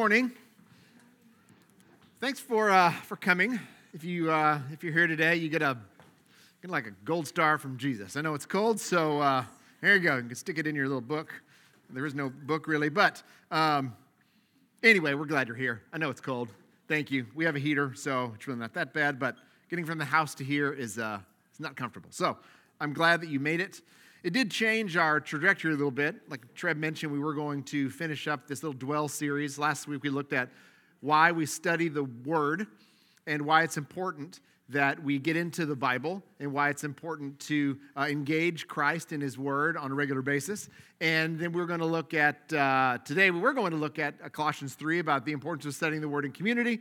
morning. Thanks for, uh, for coming. If, you, uh, if you're here today, you get, a, get like a gold star from Jesus. I know it's cold, so uh, there you go. You can stick it in your little book. There is no book really, but um, anyway, we're glad you're here. I know it's cold. Thank you. We have a heater, so it's really not that bad, but getting from the house to here is uh, it's not comfortable. So I'm glad that you made it. It did change our trajectory a little bit. Like Trev mentioned, we were going to finish up this little dwell series. Last week we looked at why we study the Word and why it's important that we get into the Bible and why it's important to uh, engage Christ in His Word on a regular basis. And then we're going to look at, uh, today, we're going to look at Colossians 3 about the importance of studying the Word in community.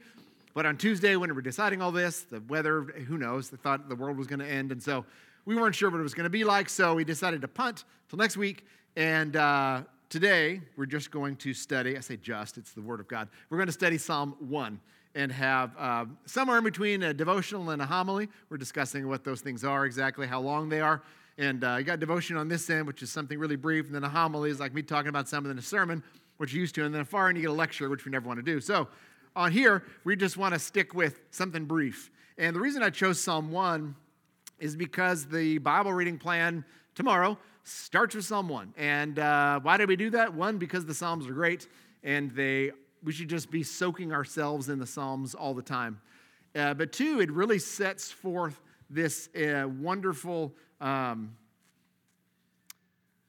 But on Tuesday, when we were deciding all this, the weather, who knows, they thought the world was going to end. And so we weren't sure what it was going to be like, so we decided to punt till next week. And uh, today, we're just going to study, I say just, it's the Word of God. We're going to study Psalm 1 and have uh, somewhere in between a devotional and a homily. We're discussing what those things are, exactly how long they are. And uh, you got devotion on this end, which is something really brief, and then a homily is like me talking about something in a sermon, which you're used to, and then far end you get a lecture, which we never want to do. So on here, we just want to stick with something brief. And the reason I chose Psalm 1 is because the Bible reading plan tomorrow starts with Psalm 1. And uh, why did we do that? One, because the Psalms are great and they we should just be soaking ourselves in the Psalms all the time. Uh, but two, it really sets forth this uh, wonderful um,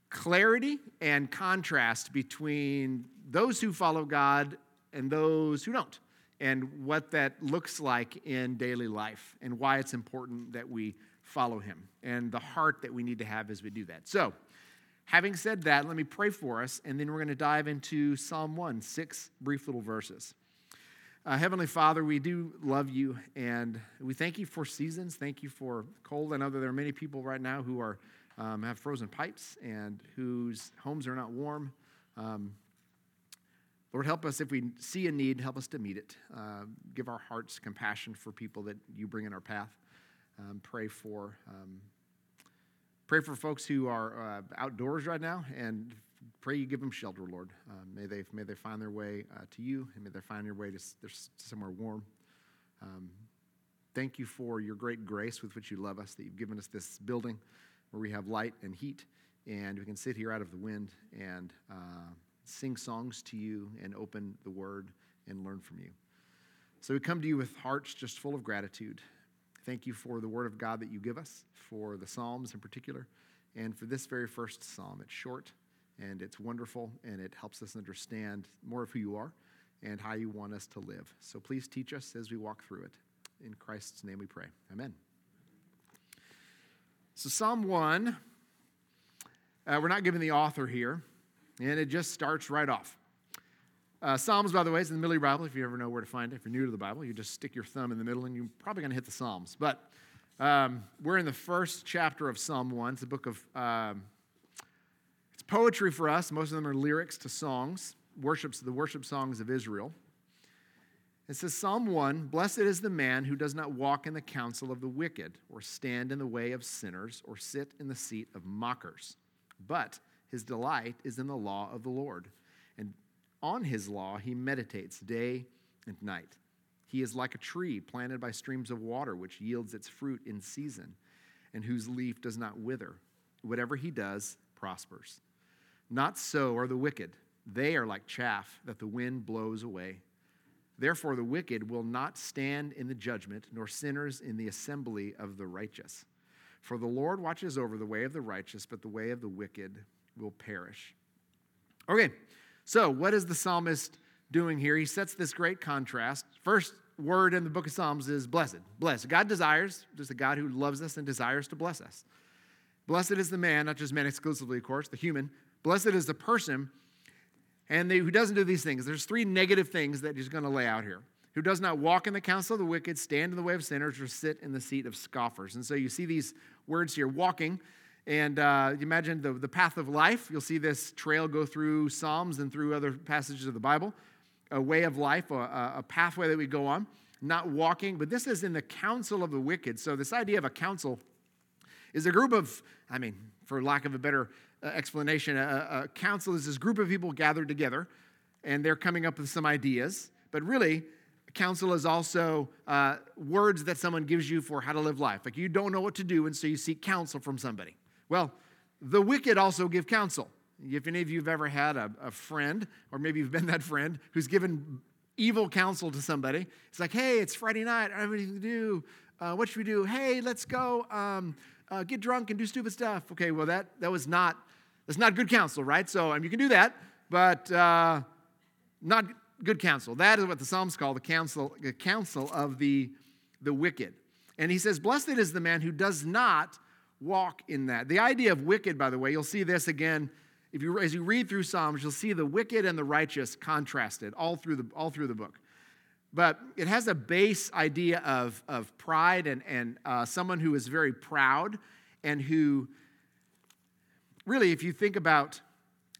clarity and contrast between those who follow God and those who don't, and what that looks like in daily life, and why it's important that we follow him and the heart that we need to have as we do that. So, having said that, let me pray for us, and then we're going to dive into Psalm 1, six brief little verses. Uh, Heavenly Father, we do love you, and we thank you for seasons. Thank you for cold. I know that there are many people right now who are um, have frozen pipes and whose homes are not warm. Um, Lord, help us if we see a need, help us to meet it. Uh, give our hearts compassion for people that you bring in our path um, pray for um, pray for folks who are uh, outdoors right now and pray you give them shelter lord. Uh, may they may they find their way uh, to you and may they find their way to somewhere warm. Um, thank you for your great grace with which you love us that you've given us this building where we have light and heat and we can sit here out of the wind and uh, sing songs to you and open the word and learn from you. So we come to you with hearts just full of gratitude Thank you for the word of God that you give us, for the Psalms in particular, and for this very first psalm. It's short and it's wonderful, and it helps us understand more of who you are and how you want us to live. So please teach us as we walk through it. In Christ's name we pray. Amen. So, Psalm 1, uh, we're not given the author here, and it just starts right off. Uh, Psalms, by the way, is in the middle of your Bible. If you ever know where to find it, if you're new to the Bible, you just stick your thumb in the middle and you're probably going to hit the Psalms. But um, we're in the first chapter of Psalm 1. It's a book of, um, it's poetry for us. Most of them are lyrics to songs, worships, the worship songs of Israel. It says, Psalm 1 Blessed is the man who does not walk in the counsel of the wicked, or stand in the way of sinners, or sit in the seat of mockers. But his delight is in the law of the Lord on his law he meditates day and night. He is like a tree planted by streams of water, which yields its fruit in season, and whose leaf does not wither. Whatever he does prospers. Not so are the wicked. They are like chaff that the wind blows away. Therefore, the wicked will not stand in the judgment, nor sinners in the assembly of the righteous. For the Lord watches over the way of the righteous, but the way of the wicked will perish. Okay, so, what is the psalmist doing here? He sets this great contrast. First word in the book of Psalms is blessed. Blessed. God desires, there's a God who loves us and desires to bless us. Blessed is the man, not just man exclusively, of course, the human. Blessed is the person and they, who doesn't do these things. There's three negative things that he's going to lay out here. Who does not walk in the counsel of the wicked, stand in the way of sinners, or sit in the seat of scoffers. And so you see these words here walking and uh, you imagine the, the path of life. You'll see this trail go through Psalms and through other passages of the Bible. A way of life, a, a pathway that we go on, not walking, but this is in the counsel of the wicked. So, this idea of a council is a group of, I mean, for lack of a better uh, explanation, a, a council is this group of people gathered together and they're coming up with some ideas. But really, counsel is also uh, words that someone gives you for how to live life. Like you don't know what to do, and so you seek counsel from somebody. Well, the wicked also give counsel. If any of you have ever had a, a friend, or maybe you've been that friend, who's given evil counsel to somebody, it's like, hey, it's Friday night, I don't have anything to do. Uh, what should we do? Hey, let's go um, uh, get drunk and do stupid stuff. Okay, well, that, that was not, that's not good counsel, right? So um, you can do that, but uh, not good counsel. That is what the Psalms call the counsel, the counsel of the, the wicked. And he says, Blessed is the man who does not walk in that. The idea of wicked, by the way, you'll see this again. If you, as you read through Psalms, you'll see the wicked and the righteous contrasted all through the, all through the book. But it has a base idea of, of pride and, and uh, someone who is very proud and who, really, if you think about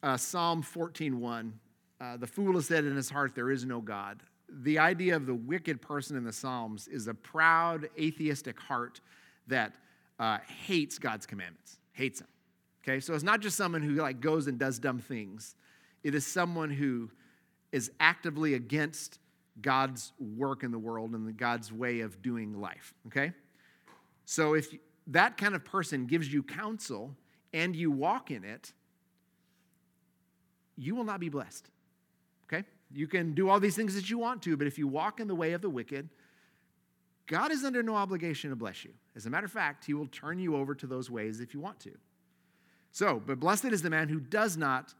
uh, Psalm 14.1, uh, the fool has said in his heart, There is no God. The idea of the wicked person in the Psalms is a proud, atheistic heart that uh, hates God's commandments, hates them. Okay, so it's not just someone who like goes and does dumb things. It is someone who is actively against God's work in the world and God's way of doing life. Okay, so if that kind of person gives you counsel and you walk in it, you will not be blessed. Okay? You can do all these things that you want to, but if you walk in the way of the wicked, God is under no obligation to bless you. As a matter of fact, He will turn you over to those ways if you want to. So, but blessed is the man who does not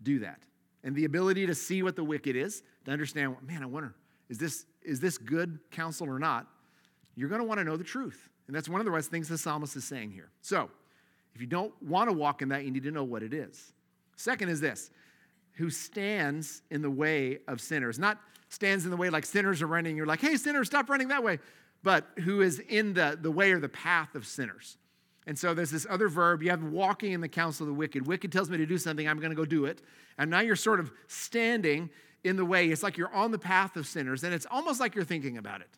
do that. And the ability to see what the wicked is, to understand, man, I wonder, is this, is this good counsel or not? You're going to want to know the truth. And that's one of the things the psalmist is saying here. So, if you don't want to walk in that, you need to know what it is. Second is this who stands in the way of sinners. Not stands in the way like sinners are running. You're like, hey, sinners, stop running that way. But who is in the, the way or the path of sinners. And so there's this other verb. You have walking in the counsel of the wicked. Wicked tells me to do something, I'm going to go do it. And now you're sort of standing in the way. It's like you're on the path of sinners, and it's almost like you're thinking about it.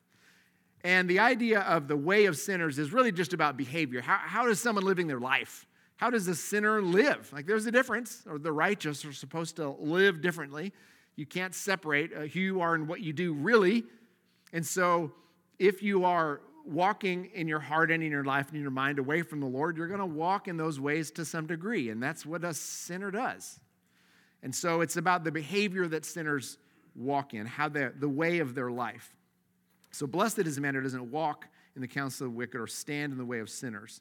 And the idea of the way of sinners is really just about behavior. How, how is someone living their life? How does a sinner live? Like there's a difference, or the righteous are supposed to live differently. You can't separate uh, who you are and what you do, really. And so, if you are walking in your heart and in your life and in your mind away from the Lord, you're going to walk in those ways to some degree. And that's what a sinner does. And so, it's about the behavior that sinners walk in, how the, the way of their life. So, blessed is the man who doesn't walk in the counsel of the wicked or stand in the way of sinners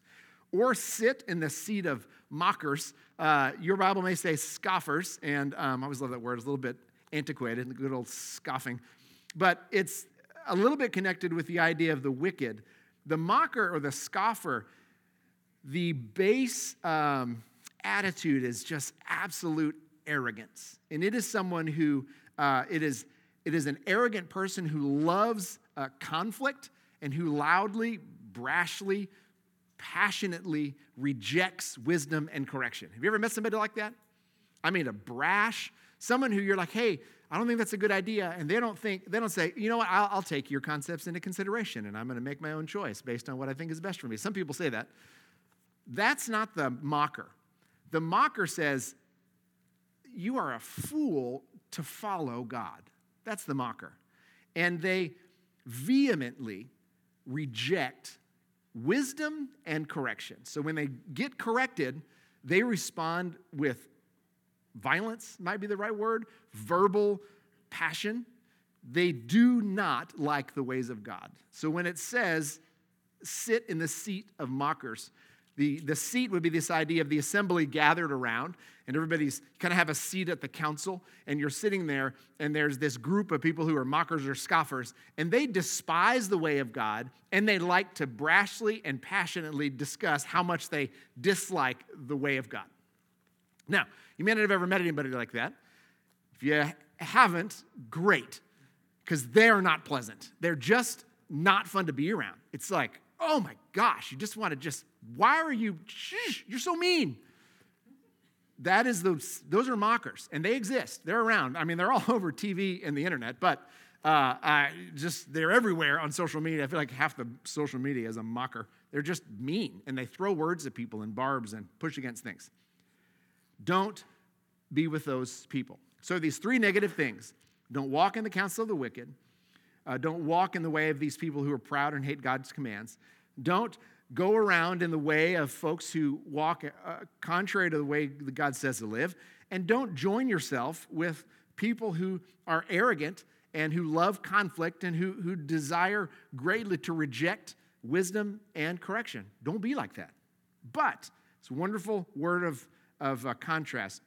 or sit in the seat of mockers. Uh, your Bible may say scoffers, and um, I always love that word. It's a little bit antiquated, the good old scoffing. But it's a little bit connected with the idea of the wicked. The mocker or the scoffer, the base um, attitude is just absolute arrogance. And it is someone who, uh, it, is, it is an arrogant person who loves uh, conflict and who loudly, brashly, passionately rejects wisdom and correction. Have you ever met somebody like that? I mean, a brash, someone who you're like, hey, I don't think that's a good idea. And they don't think, they don't say, you know what, I'll, I'll take your concepts into consideration and I'm going to make my own choice based on what I think is best for me. Some people say that. That's not the mocker. The mocker says, you are a fool to follow God. That's the mocker. And they vehemently reject wisdom and correction. So when they get corrected, they respond with violence, might be the right word, verbal passion. They do not like the ways of God. So when it says, sit in the seat of mockers, the, the seat would be this idea of the assembly gathered around, and everybody's kind of have a seat at the council, and you're sitting there, and there's this group of people who are mockers or scoffers, and they despise the way of God, and they like to brashly and passionately discuss how much they dislike the way of God. Now, you may not have ever met anybody like that. If you haven't, great, because they're not pleasant. They're just not fun to be around. It's like, oh my gosh, you just want to just, why are you, shh, you're so mean. That is those, those are mockers, and they exist. They're around. I mean, they're all over TV and the internet, but uh, I just they're everywhere on social media. I feel like half the social media is a mocker. They're just mean, and they throw words at people and barbs and push against things. Don't be with those people. So these three negative things don't walk in the counsel of the wicked, uh, don't walk in the way of these people who are proud and hate God's commands, don't go around in the way of folks who walk uh, contrary to the way that God says to live, and don't join yourself with people who are arrogant and who love conflict and who, who desire greatly to reject wisdom and correction. Don't be like that. But it's a wonderful word of, of uh, contrast.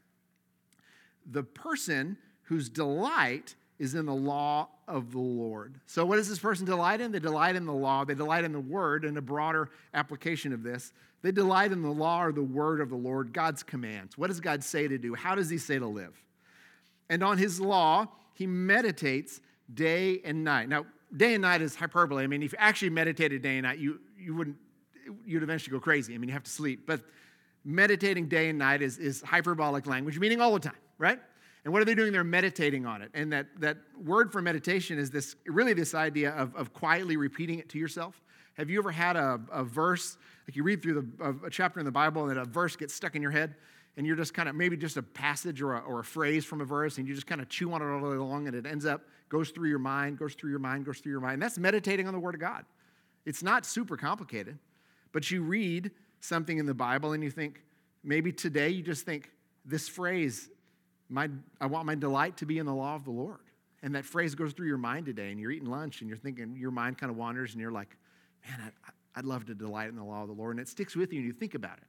The person whose delight is in the law of the Lord. So, what does this person delight in? They delight in the law, they delight in the word, and a broader application of this. They delight in the law or the word of the Lord, God's commands. What does God say to do? How does He say to live? And on His law, He meditates day and night. Now, day and night is hyperbole. I mean, if you actually meditated day and night, you, you wouldn't, you'd eventually go crazy. I mean, you have to sleep. But meditating day and night is, is hyperbolic language, meaning all the time, right? And what are they doing? They're meditating on it. And that, that word for meditation is this really this idea of, of quietly repeating it to yourself. Have you ever had a, a verse, like you read through the, a, chapter in the Bible and then a verse gets stuck in your head? and you're just kind of maybe just a passage or a, or a, phrase from a verse and you just kind of chew on it all the way along and it ends up goes through your mind goes through your mind goes through your mind And that's meditating on the word of god it's not super complicated but you read something in the bible and you think maybe today you just think this phrase my, I want my delight to be in the law of the Lord. And that phrase goes through your mind today, and you're eating lunch, and you're thinking, your mind kind of wanders, and you're like, man, I, would love to delight in the law of the Lord. And it sticks with you, and you think about it.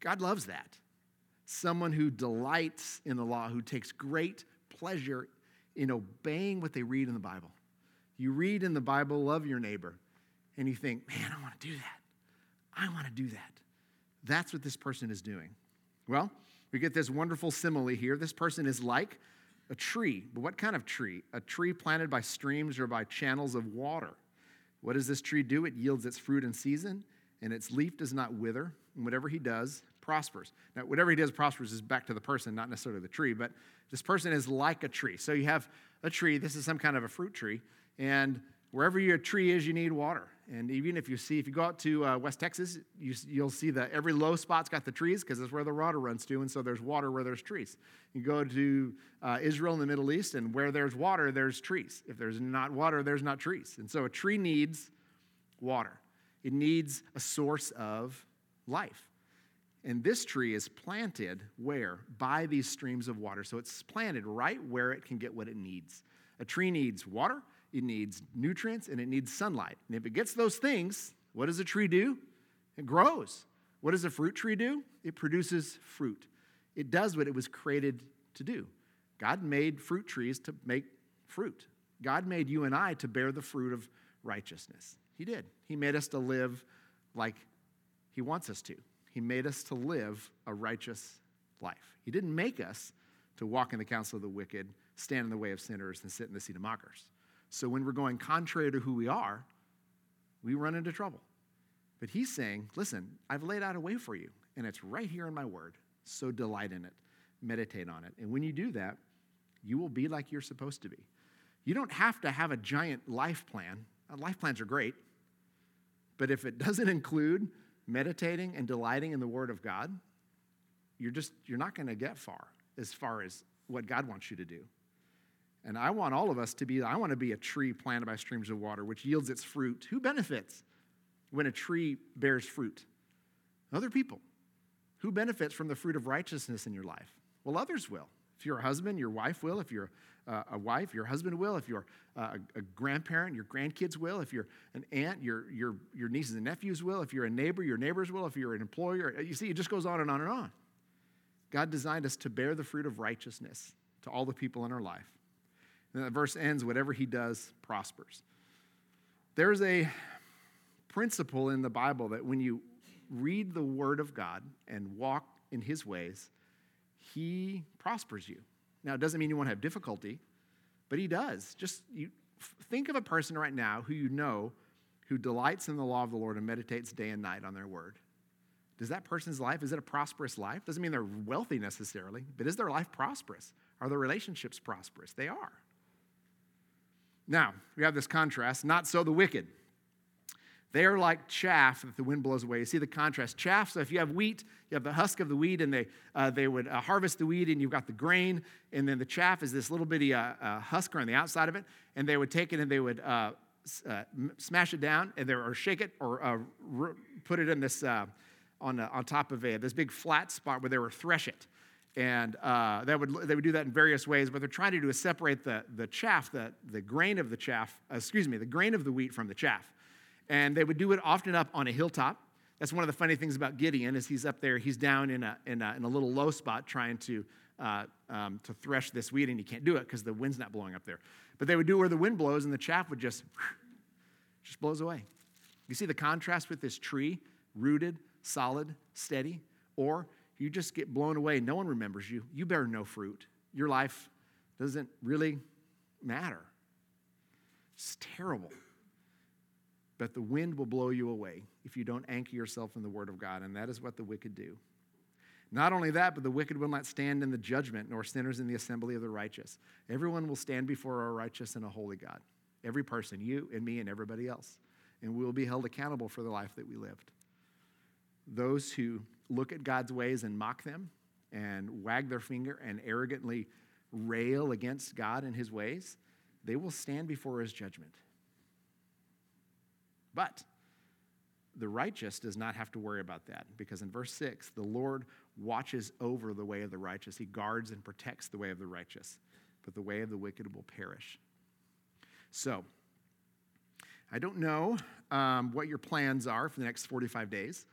God loves that. Someone who delights in the law, who takes great pleasure in obeying what they read in the Bible. You read in the Bible, love your neighbor, and you think, man, I want to do that. I want to do that. That's what this person is doing. Well, we get this wonderful simile here. This person is like a tree. But what kind of tree? A tree planted by streams or by channels of water. What does this tree do? It yields its fruit in season, and its leaf does not wither, and whatever he does prospers. Now, whatever he does prospers is back to the person, not necessarily the tree, but this person is like a tree. So you have a tree, this is some kind of a fruit tree, and wherever your tree is, you need water. And even if you see, if you go out to uh, West Texas, you, will see that every low spot's got the trees because that's where the water runs to, and so there's water where there's trees. You go to uh, Israel in the Middle East, and where there's water, there's trees. If there's not water, there's not trees. And so a tree needs water. It needs a source of life. And this tree is planted where? By these streams of water. So it's planted right where it can get what it needs. A tree needs water, it needs nutrients, and it needs sunlight. And if it gets those things, what does a tree do? It grows. What does a fruit tree do? It produces fruit. It does what it was created to do. God made fruit trees to make fruit. God made you and I to bear the fruit of righteousness. He did. He made us to live like He wants us to. He made us to live a righteous life. He didn't make us to walk in the counsel of the wicked, stand in the way of sinners, and sit in the seat of mockers. So when we're going contrary to who we are, we run into trouble. But he's saying, listen, I've laid out a way for you, and it's right here in my word. So delight in it, meditate on it. And when you do that, you will be like you're supposed to be. You don't have to have a giant life plan. Uh, life plans are great, but if it doesn't include meditating and delighting in the word of God, you're just you're not going to get far as far as what God wants you to do. And I want all of us to be, I want to be a tree planted by streams of water, which yields its fruit. Who benefits when a tree bears fruit? Other people. Who benefits from the fruit of righteousness in your life? Well, others will. If you're a husband, your wife will. If you're uh, a wife, your husband will. If you're uh, a, grandparent, your grandkids will. If you're an aunt, your, your, your nieces and nephews will. If you're a neighbor, your neighbors will. If you're an employer, you see, it just goes on and on and on. God designed us to bear the fruit of righteousness to all the people in our life. And the verse ends whatever he does prospers. There's a principle in the Bible that when you read the Word of God and walk in His ways, He prospers you. Now, it doesn't mean you won't have difficulty, but He does. Just you, think of a person right now who you know who delights in the law of the Lord and meditates day and night on their Word. Does that person's life, is it a prosperous life? Doesn't mean they're wealthy necessarily, but is their life prosperous? Are their relationships prosperous? They are. Now, we have this contrast not so the wicked. They are like chaff that the wind blows away. You see the contrast. Chaff, so if you have wheat, you have the husk of the wheat, and they, uh, they would uh, harvest the wheat, and you've got the grain, and then the chaff is this little bitty uh, uh husk on the outside of it, and they would take it and they would uh, uh, smash it down, and they, or shake it, or put it in this, on, on top of a, this big flat spot where they would thresh it. And that would, they would do that in various ways. What they're trying to do is separate the, the chaff, the, the grain of the chaff, excuse me, the grain of the wheat from the chaff and they would do it often up on a hilltop. That's one of the funny things about Gideon is he's up there, he's down in a, in a, in a little low spot trying to, uh, um, to thresh this wheat, and he can't do it because the wind's not blowing up there. But they would do where the wind blows, and the chaff would just, just blows away. You see the contrast with this tree, rooted, solid, steady, or you just get blown away. No one remembers you. You bear no fruit. Your life doesn't really matter. It's terrible but the wind will blow you away if you don't anchor yourself in the Word of God, and that is what the wicked do. Not only that, but the wicked will not stand in the judgment, nor sinners in the assembly of the righteous. Everyone will stand before a righteous and a holy God. Every person, you and me and everybody else. And we will be held accountable for the life that we lived. Those who look at God's ways and mock them and wag their finger and arrogantly rail against God and his ways, they will stand before his judgment. But the righteous does not have to worry about that because in verse 6, the Lord watches over the way of the righteous. He guards and protects the way of the righteous, but the way of the wicked will perish. So, I don't know um, what your plans are for the next 45 days.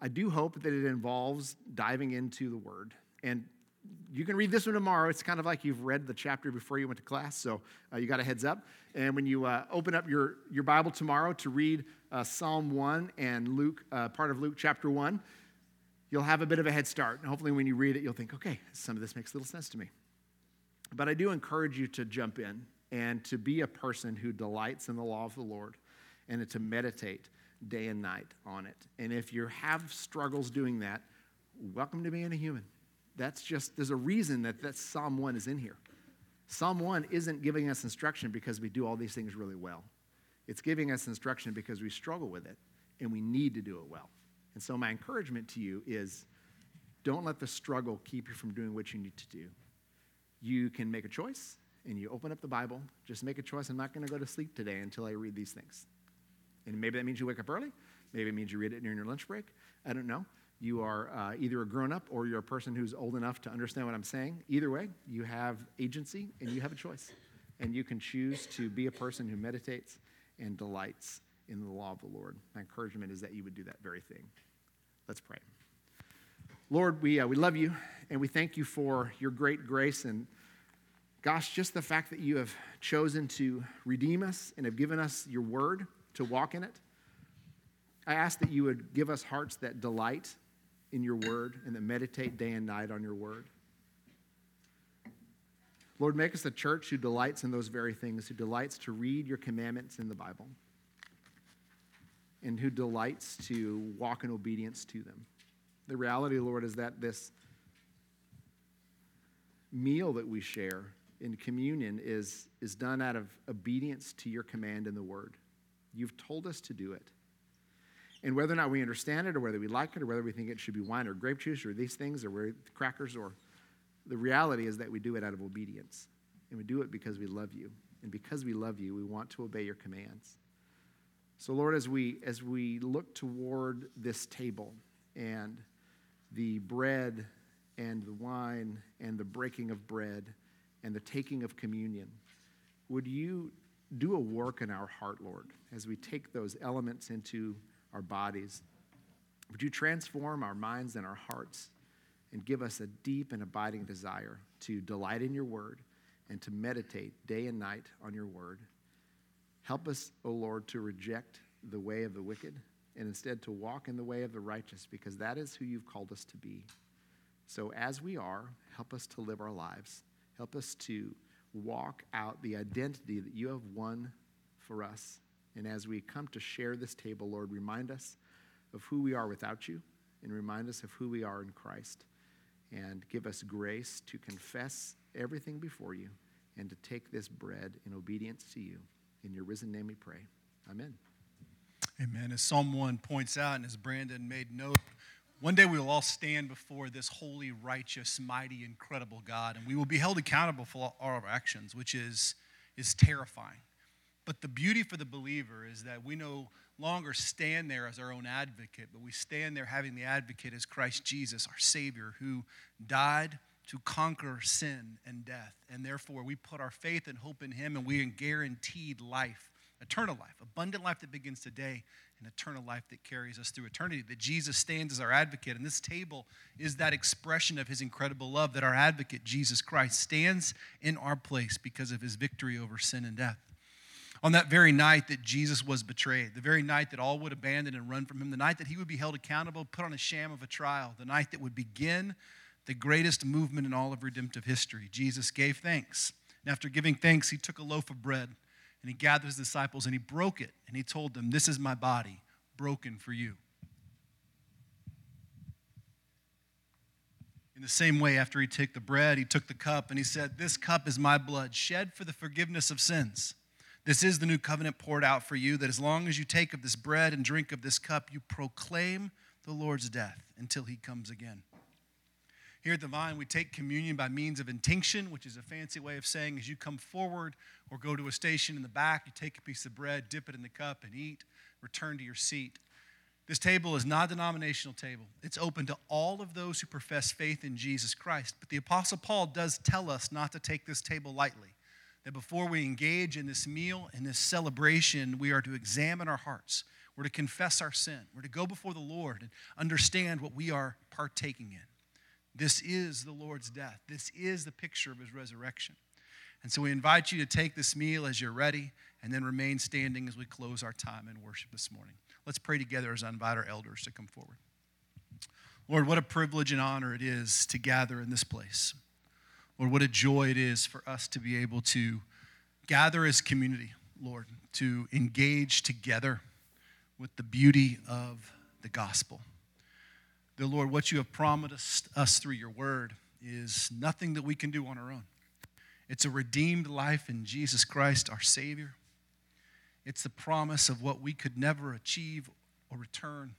I do hope that it involves diving into the Word. And you can read this one tomorrow. It's kind of like you've read the chapter before you went to class, so uh, you got a heads up. And when you uh, open up your, your Bible tomorrow to read uh, Psalm 1 and Luke, uh, part of Luke chapter 1, you'll have a bit of a head start. And hopefully, when you read it, you'll think, okay, some of this makes a little sense to me. But I do encourage you to jump in and to be a person who delights in the law of the Lord and to meditate day and night on it. And if you have struggles doing that, welcome to being a human. That's just, there's a reason that, that Psalm 1 is in here. Psalm 1 isn't giving us instruction because we do all these things really well. It's giving us instruction because we struggle with it and we need to do it well. And so, my encouragement to you is don't let the struggle keep you from doing what you need to do. You can make a choice and you open up the Bible. Just make a choice. I'm not going to go to sleep today until I read these things. And maybe that means you wake up early. Maybe it means you read it during your lunch break. I don't know you are uh, either a grown up or you're a person who's old enough to understand what I'm saying. Either way, you have agency and you have a choice. And you can choose to be a person who meditates and delights in the law of the Lord. My encouragement is that you would do that very thing. Let's pray. Lord, we, uh, we love you and we thank you for your great grace and gosh, just the fact that you have chosen to redeem us and have given us your word to walk in it. I ask that you would give us hearts that delight in your word and that meditate day and night on your word. Lord, make us a church who delights in those very things, who delights to read your commandments in the Bible, and who delights to walk in obedience to them. The reality, Lord, is that this meal that we share in communion is, is done out of obedience to your command in the Word. You've told us to do it. And whether or not we understand it, or whether we like it, or whether we think it should be wine or grape juice, or these things, or crackers, or the reality is that we do it out of obedience. And we do it because we love you. And because we love you, we want to obey your commands. So, Lord, as we, as we look toward this table and the bread and the wine and the breaking of bread and the taking of communion, would you do a work in our heart, Lord, as we take those elements into our bodies. Would you transform our minds and our hearts and give us a deep and abiding desire to delight in your word and to meditate day and night on your word? Help us, O oh Lord, to reject the way of the wicked and instead to walk in the way of the righteous because that is who you've called us to be. So, as we are, help us to live our lives. Help us to walk out the identity that you have won for us and as we come to share this table, Lord, remind us of who we are without you and remind us of who we are in Christ. And give us grace to confess everything before you and to take this bread in obedience to you. In your risen name we pray. Amen. Amen. As Psalm 1 points out, and as Brandon made note, one day we will all stand before this holy, righteous, mighty, incredible God, and we will be held accountable for all our actions, which is, is terrifying. But the beauty for the believer is that we no longer stand there as our own advocate, but we stand there having the advocate as Christ Jesus, our Savior, who died to conquer sin and death. And therefore, we put our faith and hope in Him, and we are guaranteed life eternal life, abundant life that begins today, and eternal life that carries us through eternity. That Jesus stands as our advocate, and this table is that expression of his incredible love that our advocate, Jesus Christ, stands in our place because of his victory over sin and death. On that very night that Jesus was betrayed, the very night that all would abandon and run from him, the night that he would be held accountable, put on a sham of a trial, the night that would begin the greatest movement in all of redemptive history, Jesus gave thanks. And after giving thanks, he took a loaf of bread and he gathered his disciples and he broke it and he told them, This is my body broken for you. In the same way, after he took the bread, he took the cup and he said, This cup is my blood, shed for the forgiveness of sins. This is the new covenant poured out for you, that as long as you take of this bread and drink of this cup, you proclaim the Lord's death until he comes again. Here at the Vine, we take communion by means of intinction, which is a fancy way of saying as you come forward or go to a station in the back, you take a piece of bread, dip it in the cup, and eat, return to your seat. This table is not a denominational table. It's open to all of those who profess faith in Jesus Christ. But the Apostle Paul does tell us not to take this table lightly. That before we engage in this meal, in this celebration, we are to examine our hearts. We're to confess our sin. We're to go before the Lord and understand what we are partaking in. This is the Lord's death. This is the picture of his resurrection. And so we invite you to take this meal as you're ready and then remain standing as we close our time in worship this morning. Let's pray together as I invite our elders to come forward. Lord, what a privilege and honor it is to gather in this place. Lord, what a joy it is for us to be able to gather as community, Lord, to engage together with the beauty of the gospel. The Lord, what you have promised us through your word is nothing that we can do on our own. It's a redeemed life in Jesus Christ, our Savior. It's the promise of what we could never achieve or return.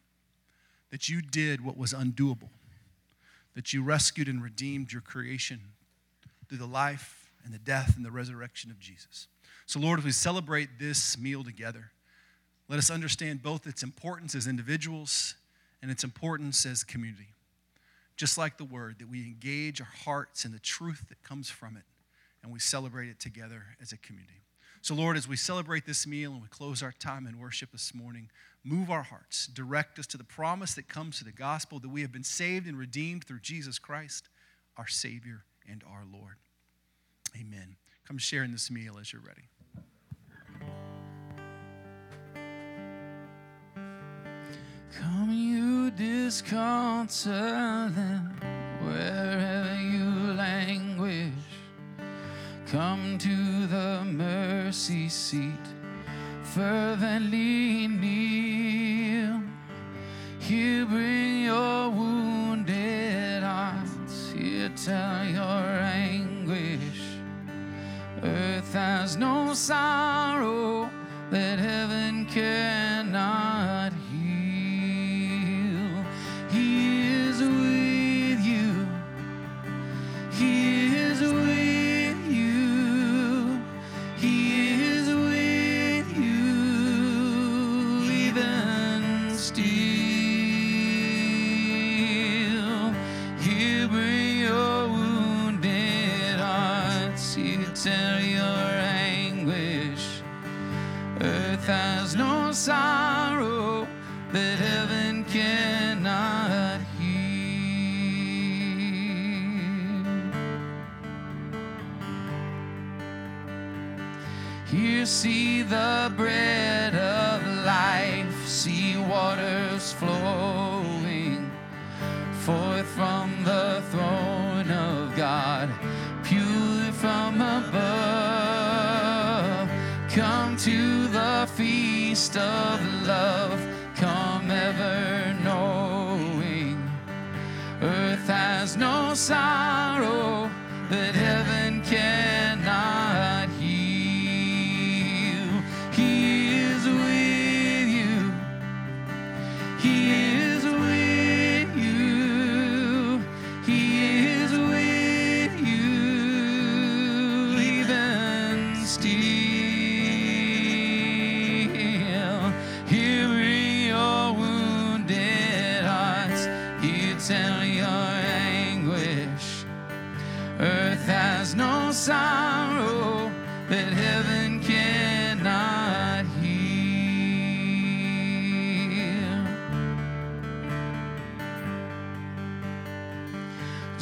That you did what was undoable. That you rescued and redeemed your creation through the life and the death and the resurrection of Jesus. So, Lord, as we celebrate this meal together, let us understand both its importance as individuals and its importance as community. Just like the word, that we engage our hearts in the truth that comes from it, and we celebrate it together as a community. So, Lord, as we celebrate this meal and we close our time in worship this morning, move our hearts, direct us to the promise that comes to the gospel that we have been saved and redeemed through Jesus Christ, our Savior and our Lord. Amen. Come share in this meal as you're ready. Come, you disconsolate, wherever you languish. Come to the mercy seat, fervently kneel. Here bring your wounded hearts, here tell your anguish. Earth has no sorrow sorrow that heaven cannot heal. Here see the bread of life, see waters flowing forth from the throne of God, pure from above. Come to feast of love, come ever knowing. Earth has no sorrow that heaven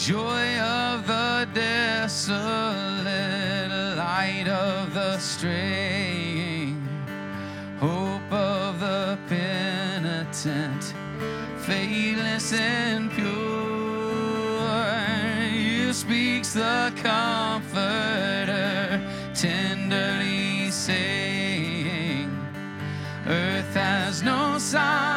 Joy of the desolate, light of the straying, hope of the penitent, faithless and pure. You speaks the Comforter, tenderly saying, Earth has no sorrow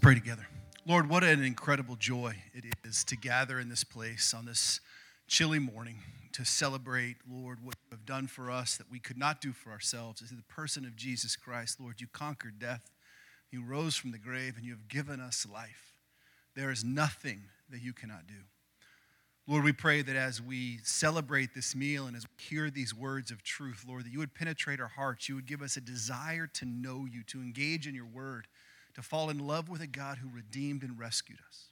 pray together. Lord, what an incredible joy it is to gather in this place on this chilly morning to celebrate, Lord, what you have done for us that we could not do for ourselves. Is the person of Jesus Christ, Lord. You conquered death, you rose from the grave, and you have given us life. There is nothing that you cannot do. Lord, we pray that as we celebrate this meal and as we hear these words of truth, Lord, that you would penetrate our hearts. You would give us a desire to know you, to engage in your word, to fall in love with a God who redeemed and rescued us.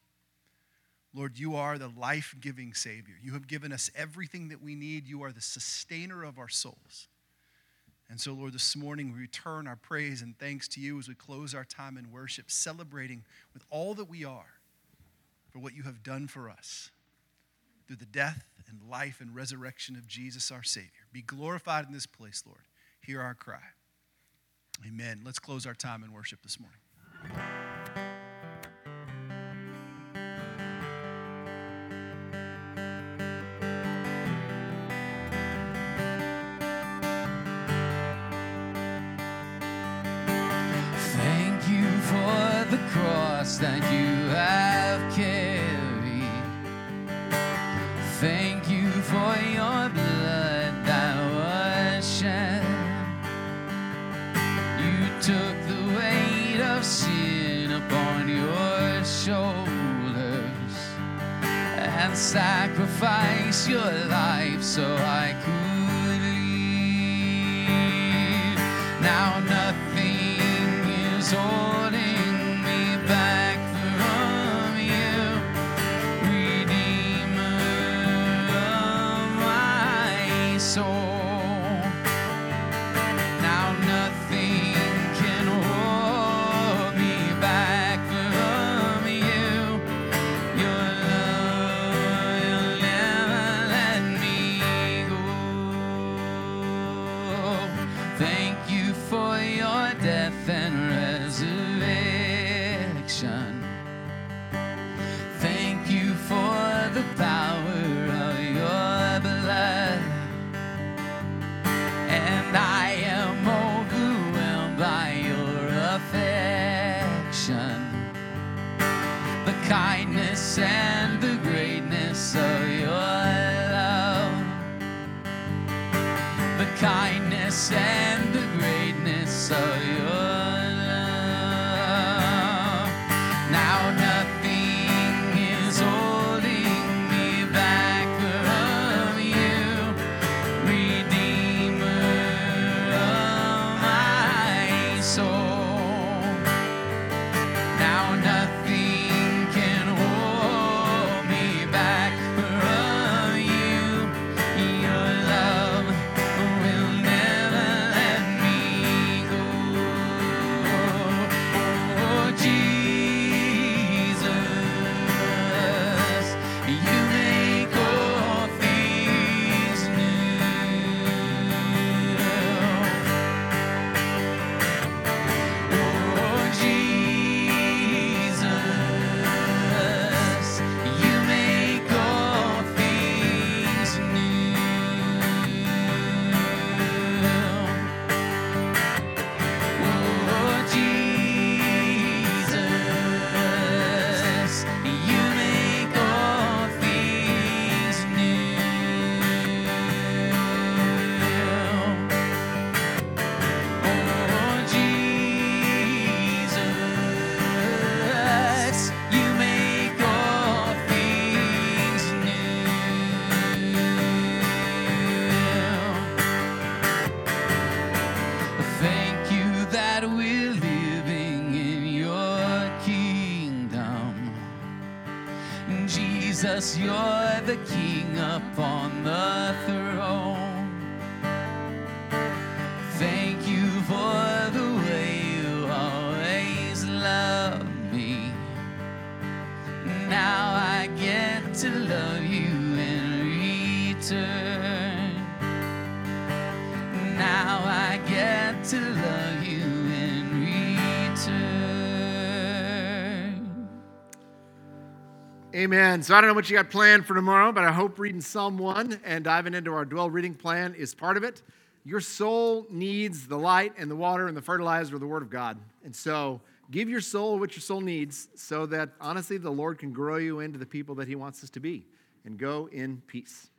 Lord, you are the life giving Savior. You have given us everything that we need. You are the sustainer of our souls. And so, Lord, this morning we return our praise and thanks to you as we close our time in worship, celebrating with all that we are for what you have done for us through the death and life and resurrection of Jesus our Savior. Be glorified in this place, Lord. Hear our cry. Amen. Let's close our time in worship this morning. Thank you for the cross that you have and sacrificed your life so I could live. Now nothing is holding You're the King upon the throne. Thank you for the way you always love me. Now I get to love you in return. Amen. So I don't know what you got planned for tomorrow, but I hope reading Psalm 1 and diving into our dwell reading plan is part of it. Your soul needs the light and the water and the fertilizer of the Word of God. And so give your soul what your soul needs so that honestly the Lord can grow you into the people that He wants us to be. And go in peace.